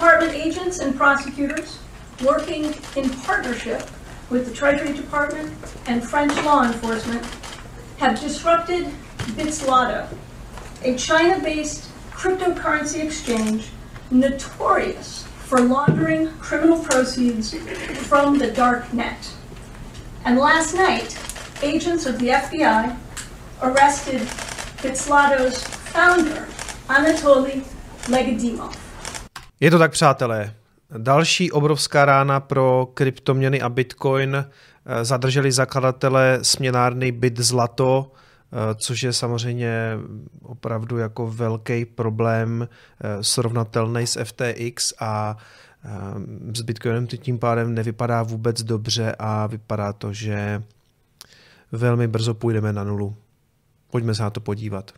Department agents and prosecutors working in partnership with the Treasury Department and French law enforcement have disrupted Bitslotto, a China-based cryptocurrency exchange notorious for laundering criminal proceeds from the dark net. And last night, agents of the FBI arrested Bitslotto's founder, Anatoly Legadimov. Je to tak, přátelé. Další obrovská rána pro kryptoměny a Bitcoin. Eh, zadrželi zakladatele směnárny Bit Zlato, eh, což je samozřejmě opravdu jako velký problém eh, srovnatelný s FTX a s Bitcoinem tím pádem nevypadá vůbec dobře a vypadá to, že velmi brzo půjdeme na nulu. Pojďme se na to podívat.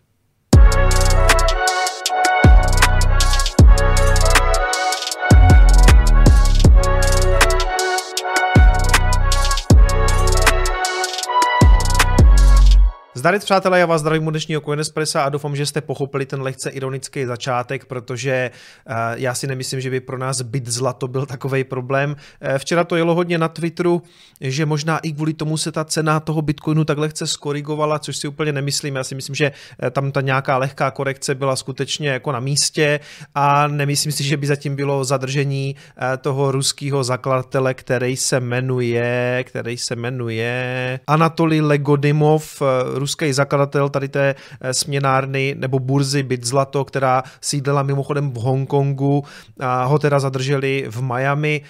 Zdarit přátelé, já vás zdravím u dnešního Coinespressa a doufám, že jste pochopili ten lehce ironický začátek, protože uh, já si nemyslím, že by pro nás byt zlato byl takový problém. Uh, včera to jelo hodně na Twitteru, že možná i kvůli tomu se ta cena toho Bitcoinu tak lehce skorigovala, což si úplně nemyslím. Já si myslím, že uh, tam ta nějaká lehká korekce byla skutečně jako na místě a nemyslím si, že by zatím bylo zadržení toho ruského zakladatele, který se jmenuje, který se jmenuje Anatoly Legodimov, uh, ruský zakladatel tady té eh, směnárny nebo burzy Bit Zlato, která sídlela mimochodem v Hongkongu, a ho teda zadrželi v Miami.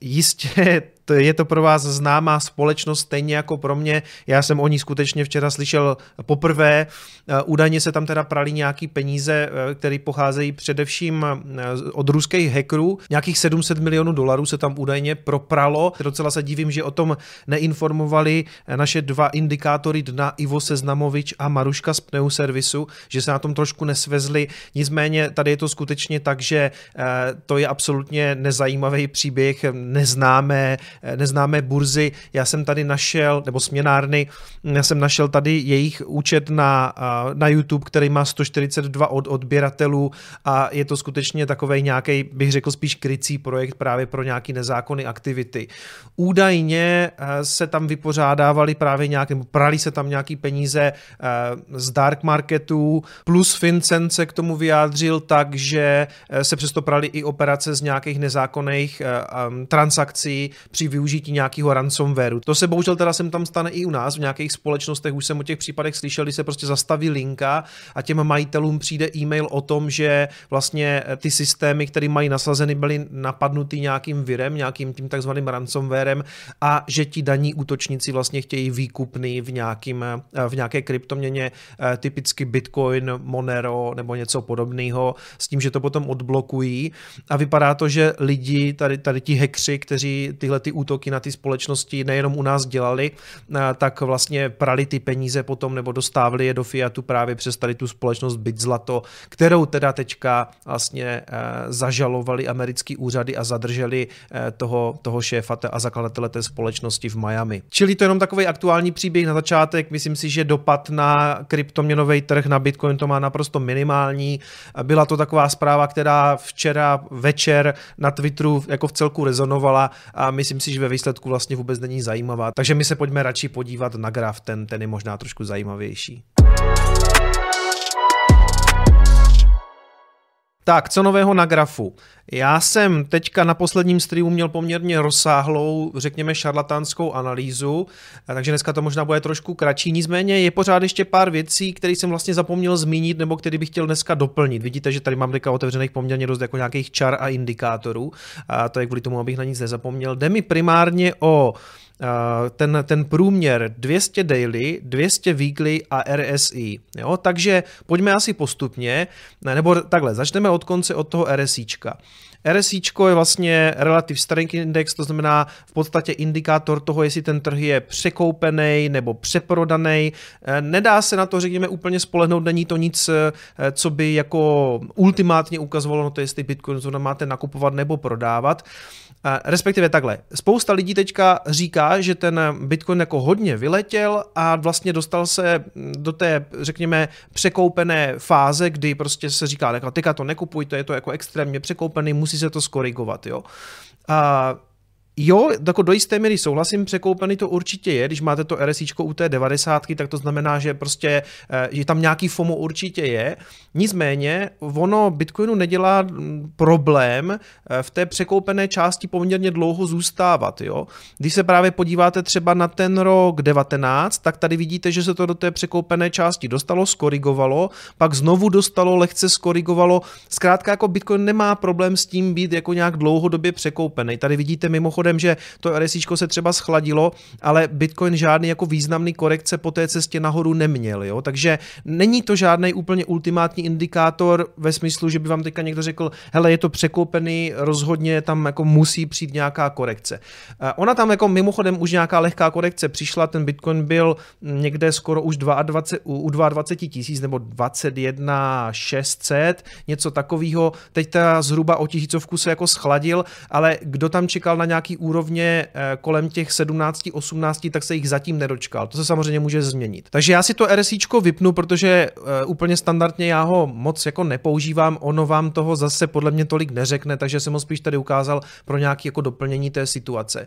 Jistě je to pro vás známá společnost, stejně jako pro mě. Já jsem o ní skutečně včera slyšel poprvé. Eh, údajně se tam teda prali nějaký peníze, eh, které pocházejí především eh, od ruských hackerů. Nějakých 700 milionů dolarů se tam údajně propralo. Docela se divím, že o tom neinformovali naše dva indikátory dna Ivo Seznamovič a Maruška z Pneu Servisu, že se na tom trošku nesvezli. Nicméně tady je to skutečně tak, že to je absolutně nezajímavý příběh, neznámé neznámé burzy. Já jsem tady našel, nebo směnárny, já jsem našel tady jejich účet na, eh, na YouTube, který má 142 od odběratelů a je to skutečně takový nějaký, bych řekl spíš krycí projekt právě pro nějaký nezákonné aktivity. Údajně eh, se tam vypořádávali právě nějaké, nebo prali se tam nějaký peníze z dark marketů, plus Fincent se k tomu vyjádřil tak, že se přesto prali i operace z nějakých nezákonných transakcí při využití nějakého ransomwareu. To se bohužel teda sem tam stane i u nás, v nějakých společnostech už jsem o těch případech slyšel, kdy se prostě zastaví linka a těm majitelům přijde e-mail o tom, že vlastně eh, ty systémy, které mají nasazeny, byly napadnuty nějakým virem, nějakým tím takzvaným ransomwarem a že ti daní útočníci vlastně chtějí výkupný v, nějakým, eh, v nějaké kryptoměně, eh, typicky Bitcoin, Monero nebo něco podobného, s tím, že to potom odblokují a vypadá to, že lidi, tady, tady ti hekři, kteří tyhle ty útoky na ty společnosti nejenom u nás dělali, tak vlastně prali ty peníze potom nebo dostávali je do Fiatu právě přes tady tu společnost Byt Zlato, kterou teda teďka vlastně e, zažalovali americký úřady a zadrželi e, toho, toho šéfa a zakladatele té společnosti v Miami. Čili to je jenom takový aktuální příběh na začátek. Myslím si, že dopad na kryptoměnový trh na Bitcoin to má naprosto minimální. Byla to taková zpráva, která včera večer na Twitteru jako v celku rezonovala a myslím si, že ve výsledku vlastně vůbec není zajímavá. Takže my se pojďme radši podívat na graf, ten, ten je možná trošku zajímavější. Tak, co nového na grafu? Já jsem teďka na posledním streamu měl poměrně rozsáhlou, řekněme, šarlatánskou analýzu, takže dneska to možná bude trošku kratší. Nicméně je pořád ještě pár věcí, které jsem vlastně zapomněl zmínit, nebo které bych chtěl dneska doplnit. Vidíte, že tady mám teďka otevřených poměrně dost jako nějakých čar a indikátorů. A to je kvůli tomu, abych na nic nezapomněl. Jde mi primárně o ten, ten průměr 200 daily, 200 weekly a RSI. Jo? Takže pojďme asi postupně, nebo takhle, začneme od konce od toho RSIčka. RSI je vlastně Relative Strength Index, to znamená v podstatě indikátor toho, jestli ten trh je překoupený nebo přeprodaný. Nedá se na to, řekněme, úplně spolehnout, není to nic, co by jako ultimátně ukazovalo na to, jestli Bitcoin máte nakupovat nebo prodávat. Respektive takhle. Spousta lidí teďka říká, že ten Bitcoin jako hodně vyletěl a vlastně dostal se do té, řekněme, překoupené fáze, kdy prostě se říká, teďka to nekupujte, je to jako extrémně překoupený, musí se to skorigovat, jo. A Jo, jako do jisté míry souhlasím, překoupený to určitě je, když máte to RSI u té 90, tak to znamená, že prostě, eh, že tam nějaký FOMO určitě je. Nicméně, ono Bitcoinu nedělá mm, problém eh, v té překoupené části poměrně dlouho zůstávat. Jo? Když se právě podíváte třeba na ten rok 19, tak tady vidíte, že se to do té překoupené části dostalo, skorigovalo, pak znovu dostalo, lehce skorigovalo. Zkrátka jako Bitcoin nemá problém s tím být jako nějak dlouhodobě překoupený. Tady vidíte mimochodem mimochodem, že to RSI se třeba schladilo, ale Bitcoin žádný jako významný korekce po té cestě nahoru neměl, jo? takže není to žádný úplně ultimátní indikátor ve smyslu, že by vám teďka někdo řekl, hele, je to překoupený, rozhodně tam jako musí přijít nějaká korekce. Ona tam jako mimochodem už nějaká lehká korekce přišla, ten Bitcoin byl někde skoro už 22, u 22 tisíc nebo 21 600, něco takového. Teď ta zhruba o tisícovku se jako schladil, ale kdo tam čekal na nějaký úrovně eh, kolem těch 17, 18, tak se jich zatím nedočkal. To se samozřejmě může změnit. Takže já si to RSI vypnu, protože eh, úplně standardně já ho moc jako nepoužívám, ono vám toho zase podle mě tolik neřekne, takže jsem ho spíš tady ukázal pro nějaké jako doplnění té situace.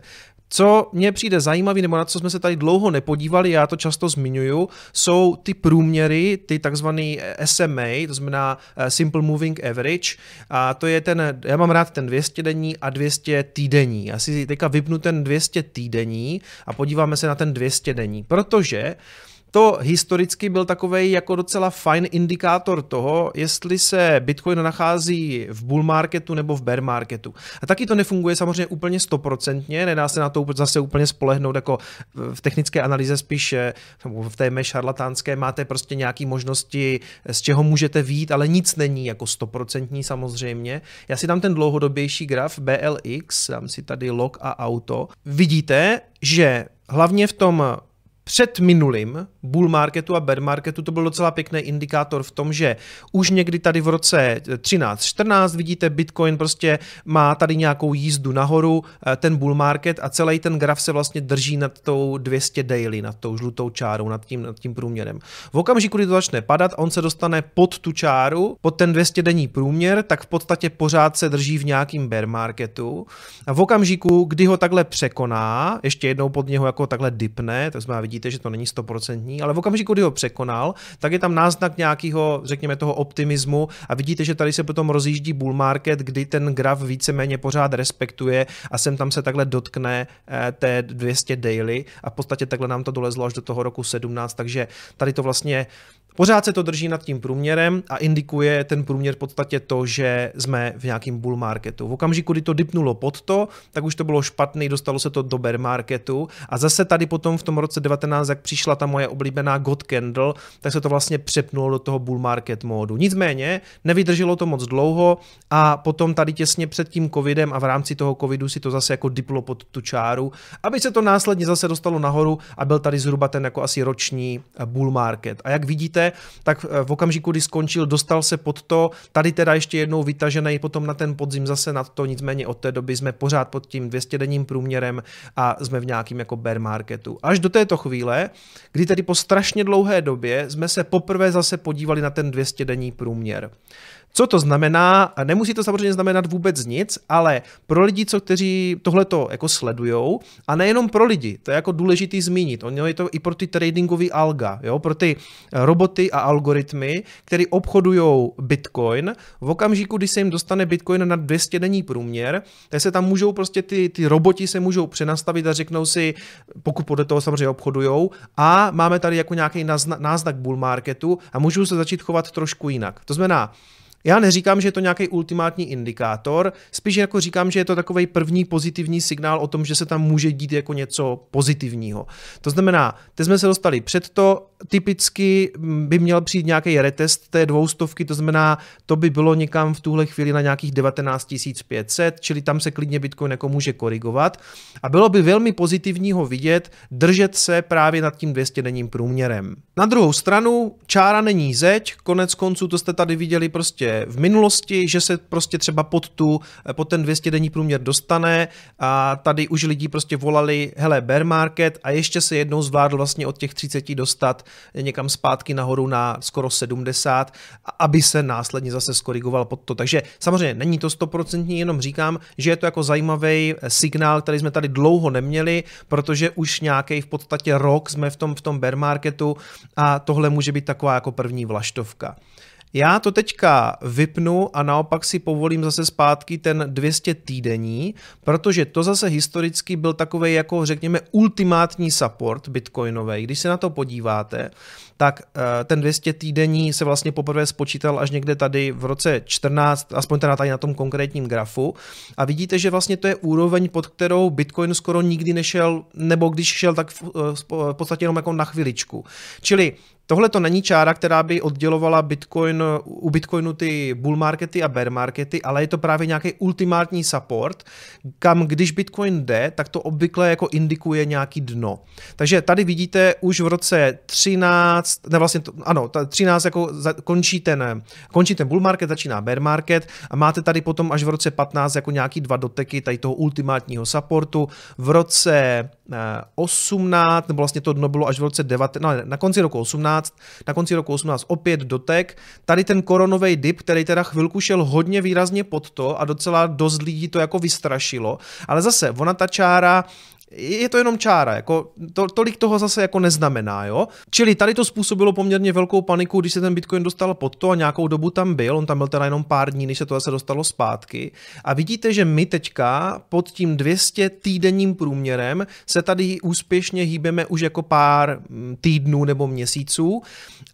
Co mně přijde zajímavý, nebo na co jsme se tady dlouho nepodívali, já to často zmiňuju, jsou ty průměry, ty takzvaný SMA, to znamená eh, Simple Moving Average, a to je ten, já mám rád ten 200 denní a 200 týdenní. Já si teďka vypnu ten 200 týdenní a podíváme se na ten 200 denní, protože to historicky byl takový jako docela fajn indikátor toho, jestli se Bitcoin nachází v bull marketu nebo v bear marketu. A taky to nefunguje samozřejmě úplně stoprocentně, nedá se na to zase úplně spolehnout, jako v technické analýze spíš eh, v té šarlatánské máte prostě nějaké možnosti, z čeho můžete vít, ale nic není jako stoprocentní samozřejmě. Já si dám ten dlouhodobější graf BLX, dám si tady log a auto. Vidíte, že hlavně v tom před minulým bull marketu a bear marketu to byl docela pěkný indikátor v tom, že už někdy tady v roce 13-14 vidíte Bitcoin prostě má tady nějakou jízdu nahoru, eh, ten bull market a celý ten graf se vlastně drží nad tou 200 daily, nad tou žlutou čárou, nad tím, nad tím průměrem. V okamžiku, kdy to začne padat on se dostane pod tu čáru, pod ten 200 denní průměr, tak v podstatě pořád se drží v nějakým bear marketu. A v okamžiku, kdy ho takhle překoná, ještě jednou pod něho jako takhle dipne, tak znamená vidíte, že to není stoprocentní, ale v okamžiku, kdy ho překonal, tak je tam náznak nějakého, řekněme, toho optimismu a vidíte, že tady se potom rozjíždí bull market, kdy ten graf víceméně pořád respektuje a sem tam se takhle dotkne eh, té 200 daily a v podstatě takhle nám to dolezlo až do toho roku 17, takže tady to vlastně Pořád se to drží nad tím průměrem a indikuje ten průměr v podstatě to, že jsme v nějakém bull marketu. V okamžiku, kdy to dipnulo pod to, tak už to bylo špatný, dostalo se to do bear marketu a zase tady potom v tom roce 19, jak přišla ta moje oblíbená God Candle, tak se to vlastně přepnulo do toho bull market módu. Nicméně nevydrželo to moc dlouho a potom tady těsně před tím covidem a v rámci toho covidu si to zase jako diplo pod tu čáru, aby se to následně zase dostalo nahoru a byl tady zhruba ten jako asi roční bull market. A jak vidíte, tak eh, v okamžiku, kdy skončil, dostal se pod to, tady teda ještě jednou vytažený potom na ten podzim zase nad to, nicméně od té doby jsme pořád pod tím 200 denním průměrem a jsme v nějakým jako bear marketu. Až do této chvíle, kdy tedy po strašně dlouhé době jsme se poprvé zase podívali na ten 200 denní průměr. Co to znamená? Nemusí to samozřejmě znamenat vůbec nic, ale pro lidi, co kteří tohleto jako sledujou, a nejenom pro lidi, to je jako důležitý zmínit, ono je to i pro ty tradingové alga, jo, pro ty roboty a algoritmy, které obchodují Bitcoin, v okamžiku, kdy se jim dostane Bitcoin na 200 denní průměr, tak se tam můžou prostě ty, ty roboti se můžou přenastavit a řeknou si, pokud podle toho samozřejmě obchodujou, a máme tady jako nějaký náznak bull marketu a můžou se začít chovat trošku jinak. To znamená, já neříkám, že je to nějaký ultimátní indikátor, spíš jako říkám, že je to takový první pozitivní signál o tom, že se tam může dít jako něco pozitivního. To znamená, teď jsme se dostali před to, typicky by měl přijít nějaký retest té dvoustovky, to znamená, to by bylo někam v tuhle chvíli na nějakých 19 500, čili tam se klidně Bitcoin jako může korigovat. A bylo by velmi pozitivního vidět, držet se právě nad tím 200 denním průměrem. Na druhou stranu, čára není zeď, konec konců to jste tady viděli prostě v minulosti, že se prostě třeba pod, tu, pod ten 200 denní průměr dostane a tady už lidi prostě volali, hele, bear market a ještě se jednou zvládl vlastně od těch 30 dostat někam zpátky nahoru na skoro 70, aby se následně zase skorigoval pod to. Takže samozřejmě není to 100% jenom říkám, že je to jako zajímavý signál, který jsme tady dlouho neměli, protože už nějaký v podstatě rok jsme v tom, v tom bear marketu a tohle může být taková jako první vlaštovka. Já to teďka vypnu a naopak si povolím zase zpátky ten 200 týdení, protože to zase historicky byl takový jako řekněme ultimátní support bitcoinový. Když se na to podíváte, tak eh, ten 200 týdení se vlastně poprvé spočítal až někde tady v roce 14, aspoň teda tady na tom konkrétním grafu. A vidíte, že vlastně to je úroveň, pod kterou Bitcoin skoro nikdy nešel, nebo když šel, tak v, eh, v podstatě jenom jako na chviličku. Čili Tohle to není čára, která by oddělovala Bitcoin, u Bitcoinu ty bull markety a bear markety, ale je to právě nějaký ultimátní support, kam když Bitcoin jde, tak to obvykle jako indikuje nějaký dno. Takže tady vidíte už v roce 13, ne vlastně, to, ano, 13 jako za, končí ten, končí ten bull market, začíná bear market a máte tady potom až v roce 15 jako nějaký dva doteky tady toho ultimátního supportu. V roce 18, nebo vlastně to dno bylo až v roce 19, no, na konci roku 18, na konci roku 18 opět dotek. Tady ten koronový dip, který teda chvilku šel hodně výrazně pod to a docela dost lidí to jako vystrašilo, ale zase ona ta čára je to jenom čára, jako to, tolik toho zase jako neznamená, jo. Čili tady to způsobilo poměrně velkou paniku, když se ten Bitcoin dostal pod to a nějakou dobu tam byl, on tam byl teda jenom pár dní, než se to zase dostalo zpátky. A vidíte, že my teďka pod tím 200 týdenním průměrem se tady úspěšně hýbeme už jako pár mm, týdnů nebo měsíců,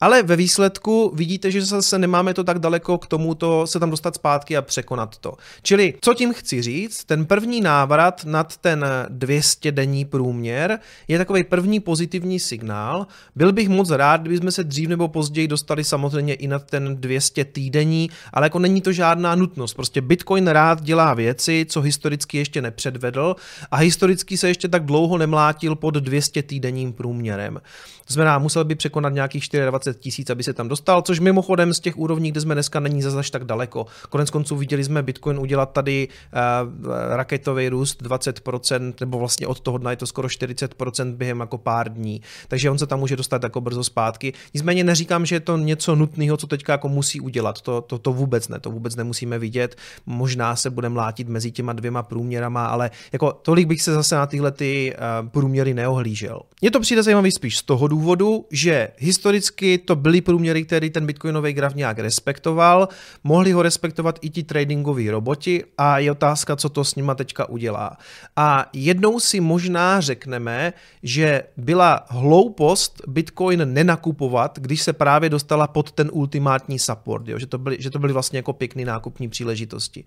ale ve výsledku vidíte, že zase nemáme to tak daleko k tomuto se tam dostat zpátky a překonat to. Čili co tím chci říct, ten první návrat nad ten 200 prostě denní průměr, je takový první pozitivní signál. Byl bych moc rád, kdybychom se dřív nebo později dostali samozřejmě i na ten 200 týdení, ale jako není to žádná nutnost. Prostě Bitcoin rád dělá věci, co historicky ještě nepředvedl a historicky se ještě tak dlouho nemlátil pod 200 týdenním průměrem. To znamená, musel by překonat nějakých 24 tisíc, aby se tam dostal, což mimochodem z těch úrovní, kde jsme dneska, není zase tak daleko. Konec konců viděli jsme Bitcoin udělat tady uh, raketový růst 20%, nebo vlastně od toho dna je to skoro 40% během jako pár dní. Takže on se tam může dostat jako brzo zpátky. Nicméně neříkám, že je to něco nutného, co teďka jako musí udělat. To, to, to vůbec ne, to vůbec nemusíme vidět. Možná se bude mlátit mezi těma dvěma průměrama, ale jako tolik bych se zase na tyhle ty uh, průměry neohlížel. Je to přijde zajímavý spíš z toho důvodu, že historicky to byly průměry, který ten bitcoinový graf nějak respektoval, mohli ho respektovat i ti tradingoví roboti a je otázka, co to s nima teďka udělá. A jednou si možná řekneme, že byla hloupost Bitcoin nenakupovat, když se právě dostala pod ten ultimátní support, jo? Že, to byly, že to byly vlastně jako pěkný nákupní příležitosti.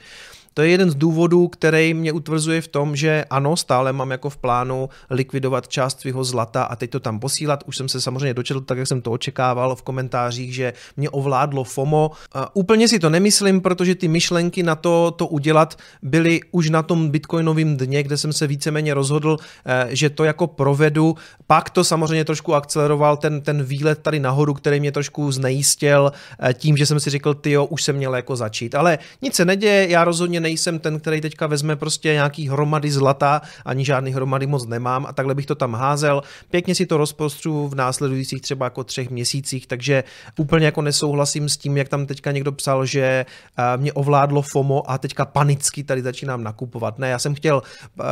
To je jeden z důvodů, který mě utvrzuje v tom, že ano, stále mám jako v plánu likvidovat část svého zlata a teď to tam posílat. Už jsem se samozřejmě dočetl, tak jak jsem to očekával v komentářích, že mě ovládlo FOMO. Uh, úplně si to nemyslím, protože ty myšlenky na to, to udělat byly už na tom bitcoinovém dně, kde jsem se víceméně rozhodl, uh, že to jako provedu. Pak to samozřejmě trošku akceleroval ten, ten výlet tady nahoru, který mě trošku znejistil uh, tím, že jsem si řekl, ty jo, už jsem měl jako začít. Ale nic se neděje, já rozhodně nejsem ten, který teďka vezme prostě nějaký hromady zlata, ani žádný hromady moc nemám a takhle bych to tam házel. Pěkně si to rozprostřu v následujících třeba jako třech měsících, takže úplně jako nesouhlasím s tím, jak tam teďka někdo psal, že mě ovládlo FOMO a teďka panicky tady začínám nakupovat. Ne, já jsem chtěl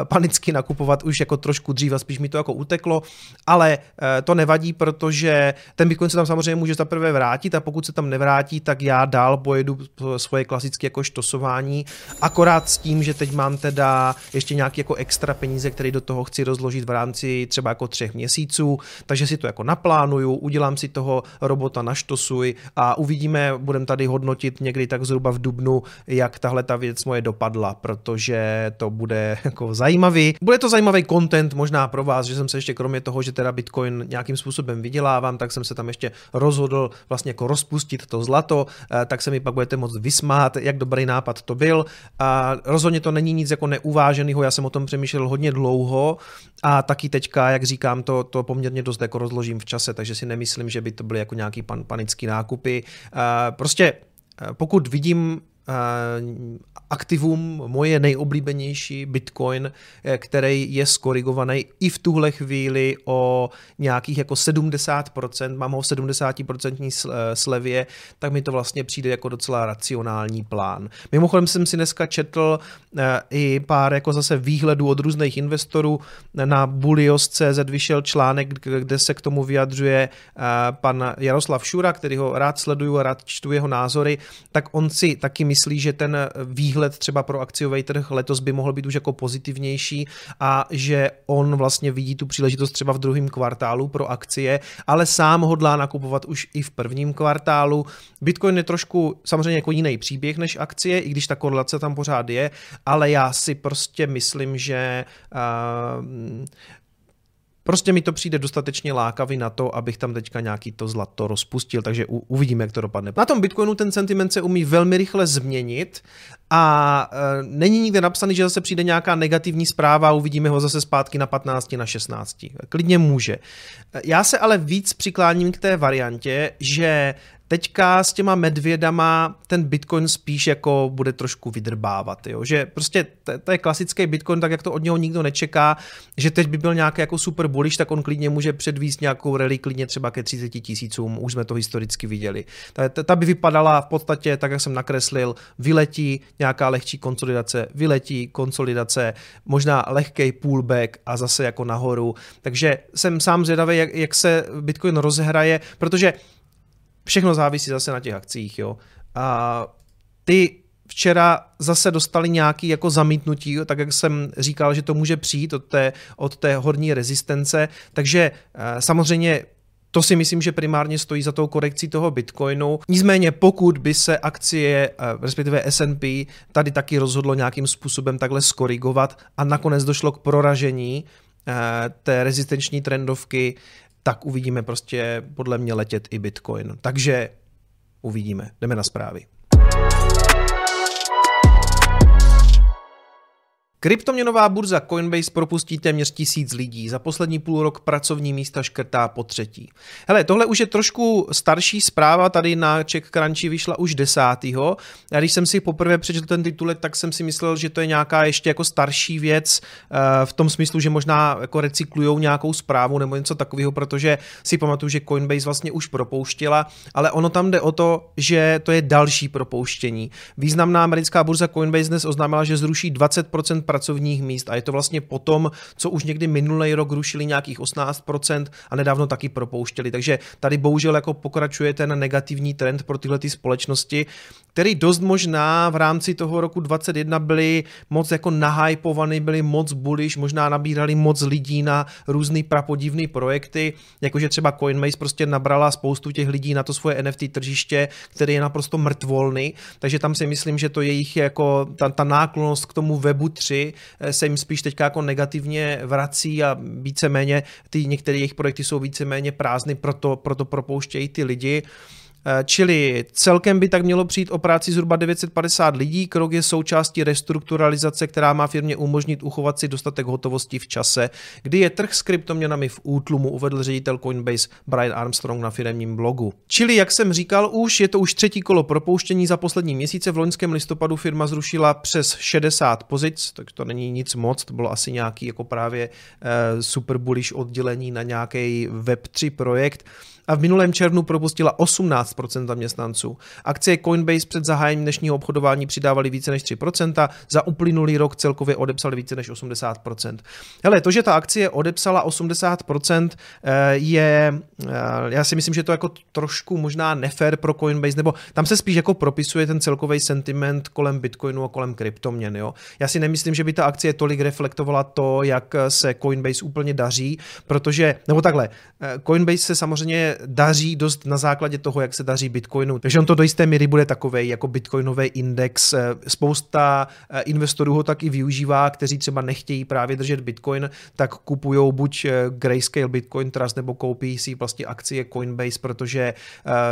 panicky nakupovat už jako trošku dřív a spíš mi to jako uteklo, ale e, to nevadí, protože ten Bitcoin se tam samozřejmě může zaprvé vrátit a pokud se tam nevrátí, tak já dál pojedu svoje klasické jako štosování Akorát s tím, že teď mám teda ještě nějaký jako extra peníze, které do toho chci rozložit v rámci třeba jako třech měsíců, takže si to jako naplánuju, udělám si toho robota, naštosuj a uvidíme, budeme tady hodnotit někdy tak zhruba v dubnu, jak tahle ta věc moje dopadla, protože to bude jako zajímavý. Bude to zajímavý content možná pro vás, že jsem se ještě kromě toho, že teda Bitcoin nějakým způsobem vydělávám, tak jsem se tam ještě rozhodl vlastně jako rozpustit to zlato, eh, tak se mi pak budete moct vysmát, jak dobrý nápad to byl. A rozhodně to není nic jako neuváženého, já jsem o tom přemýšlel hodně dlouho a taky teďka, jak říkám, to, to poměrně dost jako rozložím v čase, takže si nemyslím, že by to byly jako nějaký pan, panický nákupy. A prostě pokud vidím aktivum moje nejoblíbenější Bitcoin, eh, který je skorigovaný i v tuhle chvíli o nějakých jako 70%, mám ho v 70% eh, slevě, tak mi to vlastně přijde jako docela racionální plán. Mimochodem jsem si dneska četl eh, i pár jako zase výhledů od různých investorů. Na Bulios.cz vyšel článek, kde se k tomu vyjadřuje pan Jaroslav Šura, který ho rád sleduju a rád čtu jeho názory, tak on si taky myslí, že ten výhled třeba pro akciový trh letos by mohl být už jako pozitivnější a že on vlastně vidí tu příležitost třeba v druhém kvartálu pro akcie, ale sám hodlá nakupovat už i v prvním kvartálu. Bitcoin je trošku samozřejmě jako jiný příběh než akcie, i když ta korelace tam pořád je, ale já si prostě myslím, že uh, Prostě mi to přijde dostatečně lákavý na to, abych tam teďka nějaký to zlato rozpustil, takže uvidíme, jak to dopadne. Na tom Bitcoinu ten sentiment se umí velmi rychle změnit a e, není nikde napsaný, že zase přijde nějaká negativní zpráva a uvidíme ho zase zpátky na 15, na 16. Klidně může. Já se ale víc přikláním k té variantě, že teďka s těma medvědama ten Bitcoin spíš jako bude trošku vydrbávat, jo? že prostě to, je klasický Bitcoin, tak jak to od něho nikdo nečeká, že teď by byl nějaký jako super bullish, tak on klidně může předvíst nějakou rally klidně třeba ke 30 tisícům, už jsme to historicky viděli. Ta, ta by vypadala v podstatě tak, jak jsem nakreslil, vyletí nějaká lehčí konsolidace, vyletí konsolidace, možná lehký pullback a zase jako nahoru. Takže jsem sám zvědavý, jak, jak se Bitcoin rozehraje, protože všechno závisí zase na těch akcích, jo. A ty včera zase dostali nějaký jako zamítnutí, tak jak jsem říkal, že to může přijít od té, od té horní rezistence, takže eh, samozřejmě to si myslím, že primárně stojí za tou korekcí toho Bitcoinu. Nicméně pokud by se akcie, eh, respektive S&P, tady taky rozhodlo nějakým způsobem takhle skorigovat a nakonec došlo k proražení eh, té rezistenční trendovky, tak uvidíme prostě podle mě letět i Bitcoin. Takže uvidíme. Jdeme na zprávy. Kryptoměnová burza Coinbase propustí téměř tisíc lidí. Za poslední půl rok pracovní místa škrtá po třetí. Hele, tohle už je trošku starší zpráva, tady na Czech Crunchy vyšla už desátýho. Já když jsem si poprvé přečetl ten titulek, tak jsem si myslel, že to je nějaká ještě jako starší věc eh, v tom smyslu, že možná jako recyklujou nějakou zprávu nebo něco takového, protože si pamatuju, že Coinbase vlastně už propouštěla, ale ono tam jde o to, že to je další propouštění. Významná americká burza Coinbase dnes oznámila, že zruší 20% pracovních míst a je to vlastně potom, co už někdy minulý rok rušili nějakých 18% a nedávno taky propouštěli. Takže tady bohužel jako pokračuje ten negativní trend pro tyhle ty společnosti, který dost možná v rámci toho roku 2021 byly moc jako nahypovaný, byly moc bullish, možná nabírali moc lidí na různé prapodivné projekty, jakože třeba Coinbase prostě nabrala spoustu těch lidí na to svoje NFT tržiště, které je naprosto mrtvolný, takže tam si myslím, že to jejich jako ta, ta náklonost k tomu webu 3 Eh, se jim spíš teďka jako negativně vrací a víceméně ty některé jejich projekty jsou víceméně prázdny, proto, proto propouštějí ty lidi. Eh, čili celkem by tak mělo přijít o práci zhruba 950 lidí. Krok je součástí restrukturalizace, která má firmě umožnit uchovat si dostatek hotovosti v čase, kdy je trh s kryptoměnami v útlumu, uvedl ředitel Coinbase Brian Armstrong na firmním blogu. Čili, jak jsem říkal, už je to už třetí kolo propouštění za poslední měsíce. V loňském listopadu firma zrušila přes 60 pozic, tak to není nic moc, to bylo asi nějaký jako právě uh, super bullish oddělení na nějaký Web3 projekt a v minulém červnu propustila 18% zaměstnanců. Akcie Coinbase před zahájením dnešního obchodování přidávaly více než 3%, za uplynulý rok celkově odepsali více než 80%. Hele, to, že ta akcie odepsala 80%, eh, je, eh, já si myslím, že to jako trošku možná nefér pro Coinbase, nebo tam se spíš jako propisuje ten celkový sentiment kolem Bitcoinu a kolem kryptoměn. Jo? Já si nemyslím, že by ta akcie tolik reflektovala to, jak se Coinbase úplně daří, protože, nebo takhle, eh, Coinbase se samozřejmě daří dost na základě toho, jak se daří Bitcoinu. Takže on to do jisté míry bude takový jako Bitcoinový index. Eh, spousta eh, investorů ho taky využívá, kteří třeba nechtějí právě držet Bitcoin, tak kupují buď eh, Grayscale Bitcoin Trust nebo koupí si vlastně akcie Coinbase, protože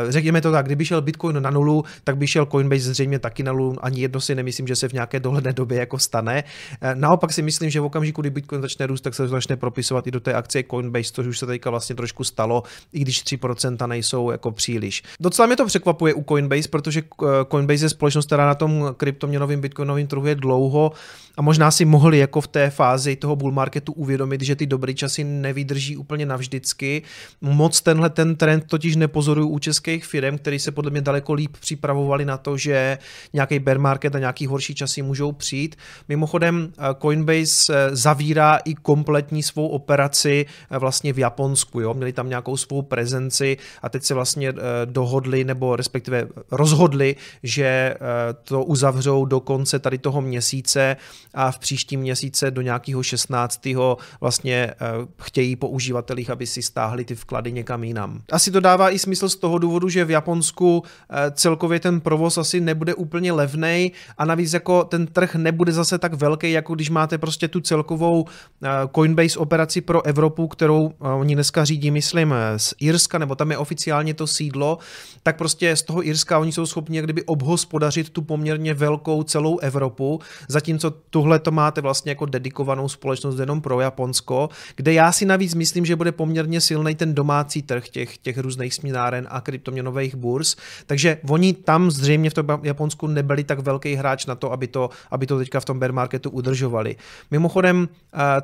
řekněme to tak, kdyby šel Bitcoin na nulu, tak by šel Coinbase zřejmě taky na nulu. Ani jedno si nemyslím, že se v nějaké dohledné době jako stane. Naopak si myslím, že v okamžiku, kdy Bitcoin začne růst, tak se začne propisovat i do té akcie Coinbase, což už se teďka vlastně trošku stalo, i když 3% nejsou jako příliš. Docela mě to překvapuje u Coinbase, protože Coinbase je společnost, která na tom kryptoměnovém bitcoinovém trhu je dlouho a možná si mohli jako v té fázi toho bull marketu uvědomit, že ty dobré časy nevydrží úplně navždycky. Moc tenhle ten trend totiž nepozoruju u českých firm, který se podle mě daleko líp připravovali na to, že nějaký bear market a nějaký horší časy můžou přijít. Mimochodem Coinbase eh, zavírá i kompletní svou operaci eh, vlastně v Japonsku. Jo? Měli tam nějakou svou prezenci a teď se vlastně eh, dohodli nebo respektive rozhodli, že to uzavřou do konce tady toho měsíce a v příštím měsíce do nějakého 16. vlastně chtějí po uživatelích, aby si stáhli ty vklady někam jinam. Asi to dává i smysl z toho důvodu, že v Japonsku celkově ten provoz asi nebude úplně levný a navíc jako ten trh nebude zase tak velký, jako když máte prostě tu celkovou Coinbase operaci pro Evropu, kterou oni dneska řídí, myslím, z Irska, nebo tam je oficiálně to sídlo, tak prostě z toho Irska oni jsou schopni jak kdyby obhospodařit tu poměrně velkou celou Evropu, zatímco tuhle to máte vlastně jako dedikovanou společnost jenom pro Japonsko, kde já si navíc myslím, že bude poměrně silný ten domácí trh těch, těch různých směnáren a kryptoměnových burz, takže oni tam zřejmě v tom Japonsku nebyli tak velký hráč na to, aby to, aby to teďka v tom bear marketu udržovali. Mimochodem,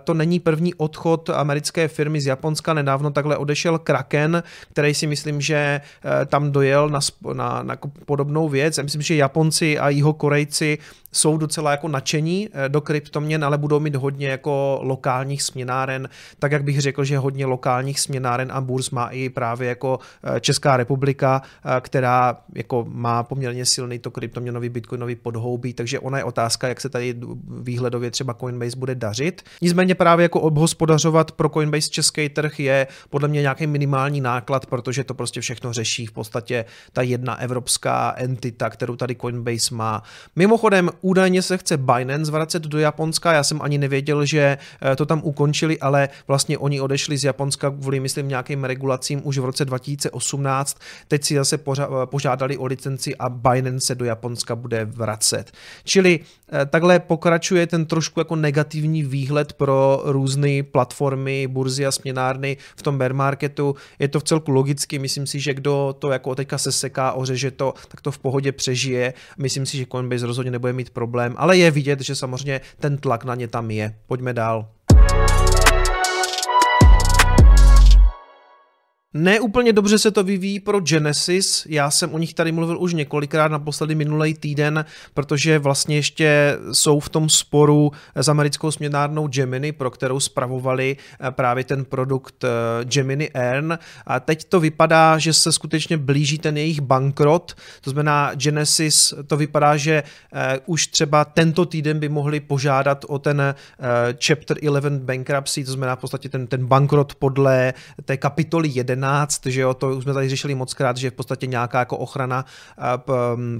to není první odchod americké firmy z Japonska, nedávno takhle odešel Kraken, který si myslím, že tam dojel na, na, na podobnou věc. Já myslím, že Japonci a jeho Korejci jsou docela jako nadšení eh, do kryptoměn, ale budou mít hodně jako lokálních směnáren, tak jak bych řekl, že hodně lokálních směnáren a burz má i právě jako eh, Česká republika, eh, která jako má poměrně silný to kryptoměnový bitcoinový podhoubí, takže ona je otázka, jak se tady výhledově třeba Coinbase bude dařit. Nicméně právě jako obhospodařovat pro Coinbase český trh je podle mě nějaký minimální náklad, protože to prostě všechno řeší v podstatě ta jedna evropská entita, kterou tady Coinbase má. Mimochodem, Údajně se chce Binance vracet do Japonska, já jsem ani nevěděl, že eh, to tam ukončili, ale vlastně oni odešli z Japonska kvůli, myslím, nějakým regulacím už v roce 2018. Teď si zase požádali o licenci a Binance se do Japonska bude vracet. Čili eh, takhle pokračuje ten trošku jako negativní výhled pro různé platformy, burzy a směnárny v tom bear marketu. Je to v celku logicky, myslím si, že kdo to jako teďka se seká, ořeže to, tak to v pohodě přežije. Myslím si, že Coinbase rozhodně nebude mít problém, ale je vidět, že samozřejmě ten tlak na ně tam je. Pojďme dál. Ne úplně dobře se to vyvíjí pro Genesis, já jsem o nich tady mluvil už několikrát, naposledy minulý týden, protože vlastně ještě jsou v tom sporu s americkou směnárnou Gemini, pro kterou spravovali eh, právě ten produkt eh, Gemini Earn a teď to vypadá, že se skutečně blíží ten jejich bankrot, to znamená Genesis, to vypadá, že eh, už třeba tento týden by mohli požádat o ten Chapter 11 bankruptcy, to znamená v podstatě ten, ten bankrot podle té kapitoly 11 11, že jo, to už jsme tady řešili moc krát, že je v podstatě nějaká jako ochrana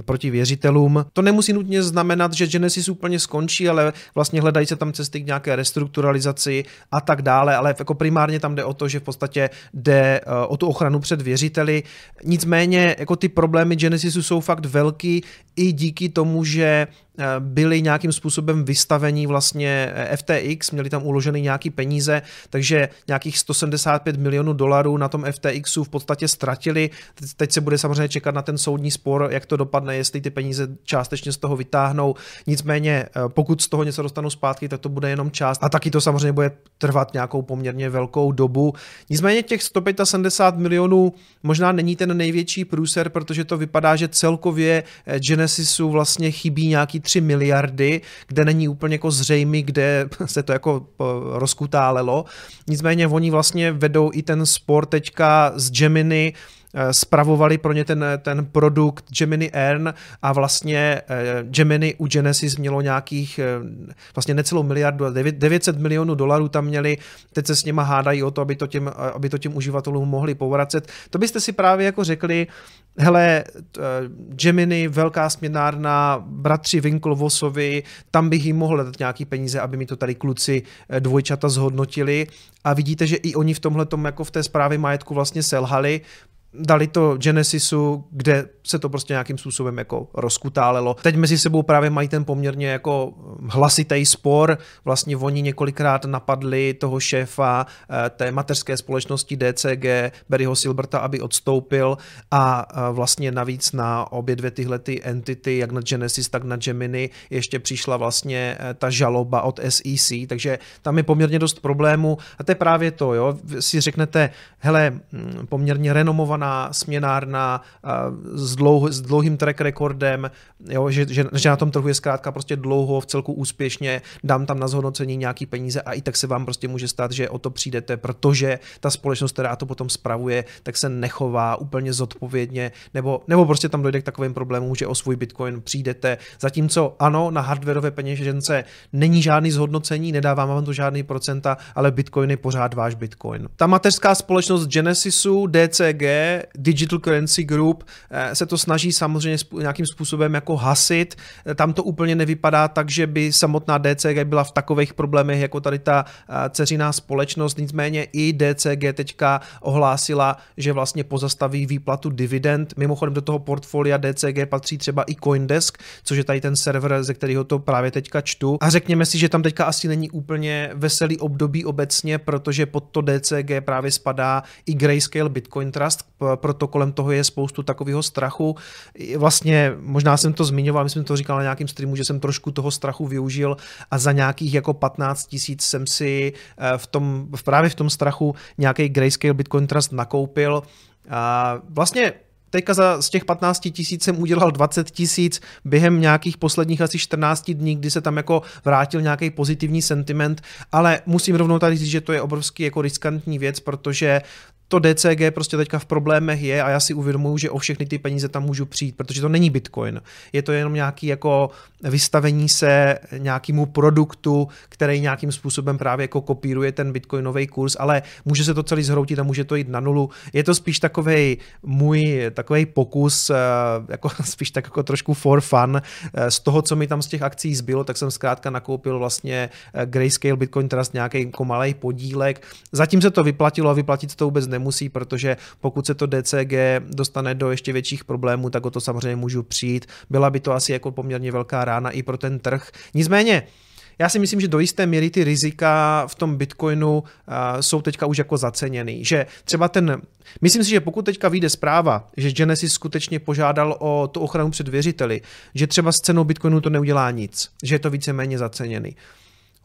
proti věřitelům. To nemusí nutně znamenat, že Genesis úplně skončí, ale vlastně hledají se tam cesty k nějaké restrukturalizaci a tak dále, ale jako primárně tam jde o to, že v podstatě jde e, o tu ochranu před věřiteli. Nicméně jako ty problémy Genesisu jsou fakt velký i díky tomu, že Eh, byli nějakým způsobem vystavení vlastně eh, FTX, měli tam uložený nějaký peníze, takže nějakých 175 milionů dolarů na tom FTXu v podstatě ztratili. Teď se bude samozřejmě čekat na ten soudní spor, jak to dopadne, jestli ty peníze částečně z toho vytáhnou. Nicméně, eh, pokud z toho něco dostanou zpátky, tak to bude jenom část a taky to samozřejmě bude trvat nějakou poměrně velkou dobu. Nicméně těch 175 milionů možná není ten největší průser, protože to vypadá, že celkově Genesisu vlastně chybí nějaký 3 miliardy, kde není úplně jako zřejmý, kde se to jako eh, rozkutálelo. Nicméně oni vlastně vedou i ten spor teďka z Gemini, spravovali pro ně ten, ten produkt Gemini Earn a vlastně eh, Gemini u Genesis mělo nějakých eh, vlastně necelou miliardu, 900 milionů dolarů tam měli, teď se s něma hádají o to, aby to těm, aby to těm uživatelům mohli povracet. To byste si právě jako řekli, hele, Gemini, velká směnárna, bratři Winklevosovi, tam bych jim mohl dát nějaký peníze, aby mi to tady kluci dvojčata zhodnotili. A vidíte, že i oni v tomhle jako v té zprávě majetku vlastně selhali, dali to Genesisu, kde se to prostě nějakým způsobem jako rozkutálelo. Teď mezi sebou právě mají ten poměrně jako hlasitý spor. Vlastně oni několikrát napadli toho šéfa eh, té mateřské společnosti DCG, Barryho Silberta, aby odstoupil a vlastně navíc na obě dvě tyhle ty entity, jak na Genesis, tak na Gemini, ještě přišla vlastně ta žaloba od SEC, takže tam je poměrně dost problémů a to je právě to, jo, si řeknete, hele, hm, poměrně renomovaná směnárna s, dlouho, s dlouhým track rekordem, jo, že, že, že na tom trhu je zkrátka prostě dlouho, v celku úspěšně, dám tam na zhodnocení nějaký peníze a i tak se vám prostě může stát, že o to přijdete, protože ta společnost, která to potom spravuje, tak se nechová úplně zodpovědně, nebo, nebo prostě tam dojde k takovým problémům, že o svůj bitcoin přijdete, zatímco ano, na hardwareové peněžence není žádný zhodnocení, nedává vám to žádný procenta, ale bitcoin je pořád váš bitcoin. Ta mateřská společnost Genesisu, DCG, Digital Currency Group, eh, se to snaží samozřejmě nějakým způsobem jako hasit. Tam to úplně nevypadá tak, že by samotná DCG byla v takových problémech jako tady ta eh, ceřiná společnost, nicméně i DCG teďka ohlásila, že vlastně pozastaví výplatu dividend. Mimochodem do toho portfolia DCG patří třeba i Coindesk, což je tady ten server, ze kterého to právě teďka čtu. A řekněme si, že tam teďka asi není úplně veselý období obecně, protože pod to DCG právě spadá i Grayscale Bitcoin Trust, proto kolem toho je spoustu takového strachu. Vlastně možná jsem to zmiňoval, myslím to říkal na nějakém streamu, že jsem trošku toho strachu využil a za nějakých jako 15 tisíc jsem si eh, v tom, právě v tom strachu nějaký Grayscale Bitcoin Trust nakoupil. A vlastně teďka za, z těch 15 tisíc jsem udělal 20 tisíc během nějakých posledních asi 14 dní, kdy se tam jako vrátil nějaký pozitivní sentiment, ale musím rovnou tady říct, že to je obrovský jako riskantní věc, protože to DCG prostě teďka v problémech je a já si uvědomuji, že o všechny ty peníze tam můžu přijít, protože to není Bitcoin. Je to jenom nějaký jako vystavení se nějakému produktu, který nějakým způsobem právě jako kopíruje ten bitcoinový kurz, ale může se to celý zhroutit a může to jít na nulu. Je to spíš takový můj takový pokus, eh, jako spíš tak jako trošku for fun. Eh, z toho, co mi tam z těch akcí zbylo, tak jsem zkrátka nakoupil vlastně eh, Grayscale Bitcoin Trust nějaký jako malý podílek. Zatím se to vyplatilo a vyplatit to vůbec nemusí, protože pokud se to DCG dostane do ještě větších problémů, tak o to samozřejmě můžu přijít. Byla by to asi jako poměrně velká rána i pro ten trh. Nicméně, já si myslím, že do jisté míry ty rizika v tom Bitcoinu jsou teďka už jako zaceněný. Že třeba ten, myslím si, že pokud teďka vyjde zpráva, že Genesis skutečně požádal o tu ochranu před věřiteli, že třeba s cenou Bitcoinu to neudělá nic, že je to víceméně zaceněný.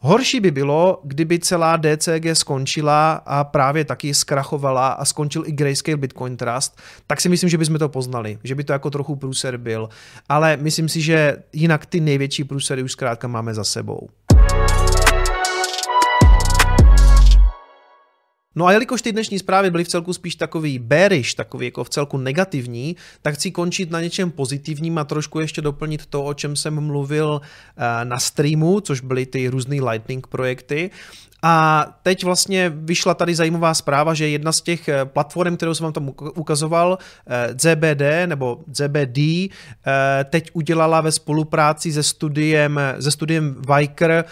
Horší by bylo, kdyby celá DCG skončila a právě taky zkrachovala a skončil i Grayscale Bitcoin Trust, tak si myslím, že bychom to poznali, že by to jako trochu průser byl. Ale myslím si, že jinak ty největší průsery už zkrátka máme za sebou. No a jelikož ty dnešní zprávy byly v celku spíš takový bearish, takový jako v celku negativní, tak chci končit na něčem pozitivním a trošku ještě doplnit to, o čem jsem mluvil eh, na streamu, což byly ty různé Lightning projekty. A teď vlastně vyšla tady zajímavá zpráva, že jedna z těch eh, platform, kterou jsem vám tam ukazoval, ZBD eh, nebo ZBD, eh, teď udělala ve spolupráci se studiem, se studiem Viker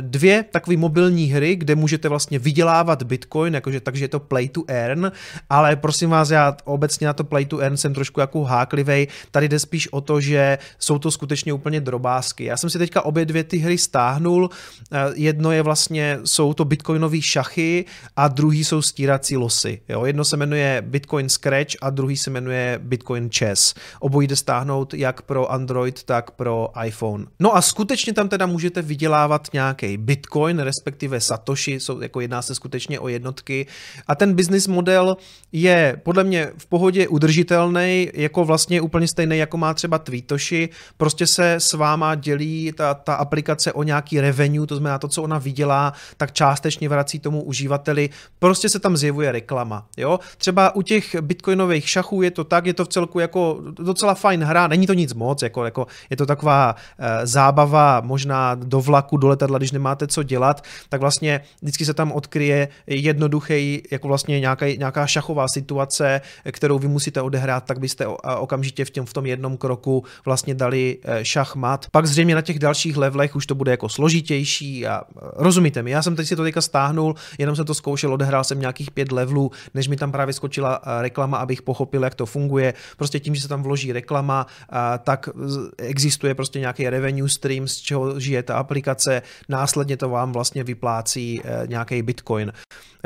dvě takové mobilní hry, kde můžete vlastně vydělávat Bitcoin, jakože, takže je to play to earn, ale prosím vás, já obecně na to play to earn jsem trošku jako háklivej, tady jde spíš o to, že jsou to skutečně úplně drobásky. Já jsem si teďka obě dvě ty hry stáhnul, jedno je vlastně, jsou jsou to bitcoinové šachy a druhý jsou stírací losy. Jo? Jedno se jmenuje Bitcoin Scratch a druhý se jmenuje Bitcoin Chess. Obojí jde stáhnout jak pro Android, tak pro iPhone. No a skutečně tam teda můžete vydělávat nějaký Bitcoin, respektive Satoshi, jsou, jako jedná se skutečně o jednotky. A ten business model je podle mě v pohodě udržitelný, jako vlastně úplně stejný, jako má třeba Tweetoshi. Prostě se s váma dělí ta, ta aplikace o nějaký revenue, to znamená to, co ona vydělá, tak částečně vrací tomu uživateli, prostě se tam zjevuje reklama. Jo? Třeba u těch bitcoinových šachů je to tak, je to v celku jako docela fajn hra, není to nic moc, jako, jako je to taková e, zábava možná do vlaku, do letadla, když nemáte co dělat, tak vlastně vždycky se tam odkryje jednoduchý, jako vlastně nějaká, nějaká šachová situace, kterou vy musíte odehrát, tak byste okamžitě v, těm, v tom jednom kroku vlastně dali eh, šachmat. Pak zřejmě na těch dalších levelech už to bude jako složitější a eh, rozumíte mi, já jsem teď si to teďka stáhnul, jenom jsem to zkoušel, odehrál jsem nějakých pět levelů, než mi tam právě skočila eh, reklama, abych pochopil, jak to funguje. Prostě tím, že se tam vloží reklama, tak existuje prostě nějaký revenue stream, z čeho žije ta aplikace, následně to vám vlastně vyplácí nějaký bitcoin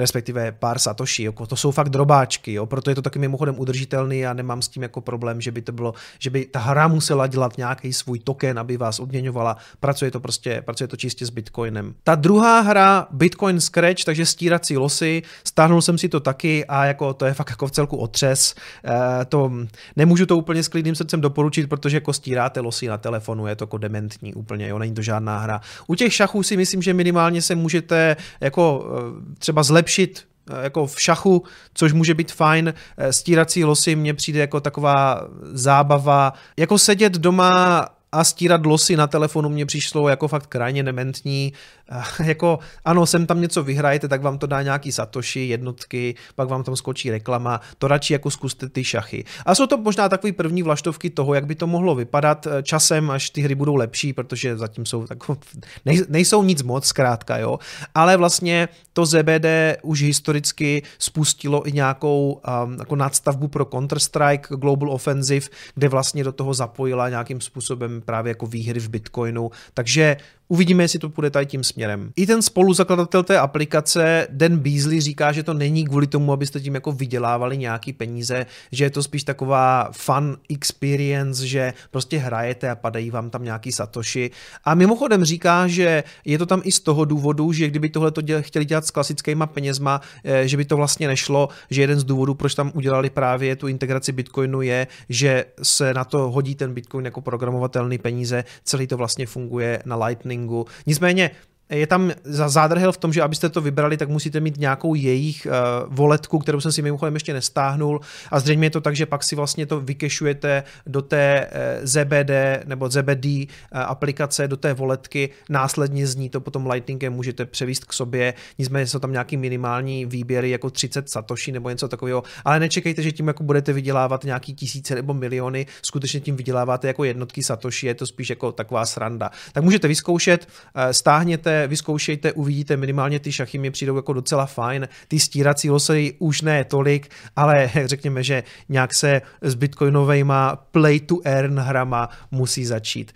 respektive pár satoshi, jako to jsou fakt drobáčky, jo, proto je to taky mimochodem udržitelný a nemám s tím jako problém, že by to bylo, že by ta hra musela dělat nějaký svůj token, aby vás odměňovala, pracuje to prostě, pracuje to čistě s Bitcoinem. Ta druhá hra, Bitcoin Scratch, takže stírací losy, stáhnul jsem si to taky a jako to je fakt jako v celku otřes, e, to nemůžu to úplně s klidným srdcem doporučit, protože jako stíráte losy na telefonu, je to jako dementní úplně, jo, není to žádná hra. U těch šachů si myslím, že minimálně se můžete jako e, třeba zlepšit eh, jako v šachu, což může být fajn. Eh, stírací losy mně přijde jako taková zábava. Jako sedět doma a stírat losy na telefonu mě přišlo jako fakt krajně nementní. jako ano, sem tam něco vyhrajete, tak vám to dá nějaký satoshi, jednotky, pak vám tam skočí reklama, to radši jako zkuste ty šachy. A jsou to možná takové první vlaštovky toho, jak by to mohlo vypadat eh, časem, až ty hry budou lepší, protože zatím jsou tako, nejsou nic moc zkrátka, jo. Ale vlastně to ZBD už historicky spustilo i nějakou um, jako nadstavbu pro Counter-Strike Global Offensive, kde vlastně do toho zapojila nějakým způsobem právě jako výhry v Bitcoinu. Takže Uvidíme, jestli to půjde tady tím směrem. I ten spoluzakladatel té aplikace, Dan Beasley, říká, že to není kvůli tomu, abyste tím jako vydělávali nějaký peníze, že je to spíš taková fun experience, že prostě hrajete a padají vám tam nějaký satoshi. A mimochodem říká, že je to tam i z toho důvodu, že kdyby tohle to děl, chtěli dělat s klasickýma penězma, eh, že by to vlastně nešlo, že jeden z důvodů, proč tam udělali právě tu integraci Bitcoinu je, že se na to hodí ten Bitcoin jako programovatelný peníze, celý to vlastně funguje na Lightning marketingu. Nicméně je tam zádrhel v tom, že abyste to vybrali, tak musíte mít nějakou jejich uh, voletku, kterou jsem si mimochodem ještě nestáhnul. A zřejmě je to tak, že pak si vlastně to vykešujete do té uh, eh, ZBD nebo ZBD uh, eh, aplikace, do té voletky, následně z ní to potom Lightningem můžete převíst k sobě, nicméně jsou tam nějaký minimální výběry jako 30 satoshi nebo něco takového, ale nečekejte, že tím jako budete vydělávat nějaký tisíce nebo miliony, skutečně tím vyděláváte jako jednotky satoshi, je to spíš jako taková sranda. Tak můžete vyzkoušet, uh, stáhněte vyzkoušejte, uvidíte, minimálně ty šachy mi přijdou jako docela fajn, ty stírací losy už ne tolik, ale řekněme, že nějak se s bitcoinovejma play to earn hrama musí začít.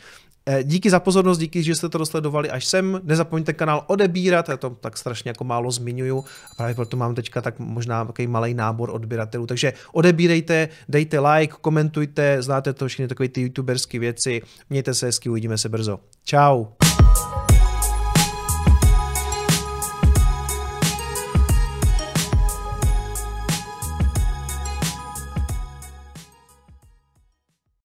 Eh, díky za pozornost, díky, že jste to dosledovali až sem. Nezapomeňte kanál odebírat, já to tak strašně jako málo zmiňuju a právě proto mám teďka tak možná takový malý nábor odběratelů. Takže odebírejte, dejte like, komentujte, znáte to všechny takové ty youtuberské věci. Mějte se hezky, uvidíme se brzo. Ciao.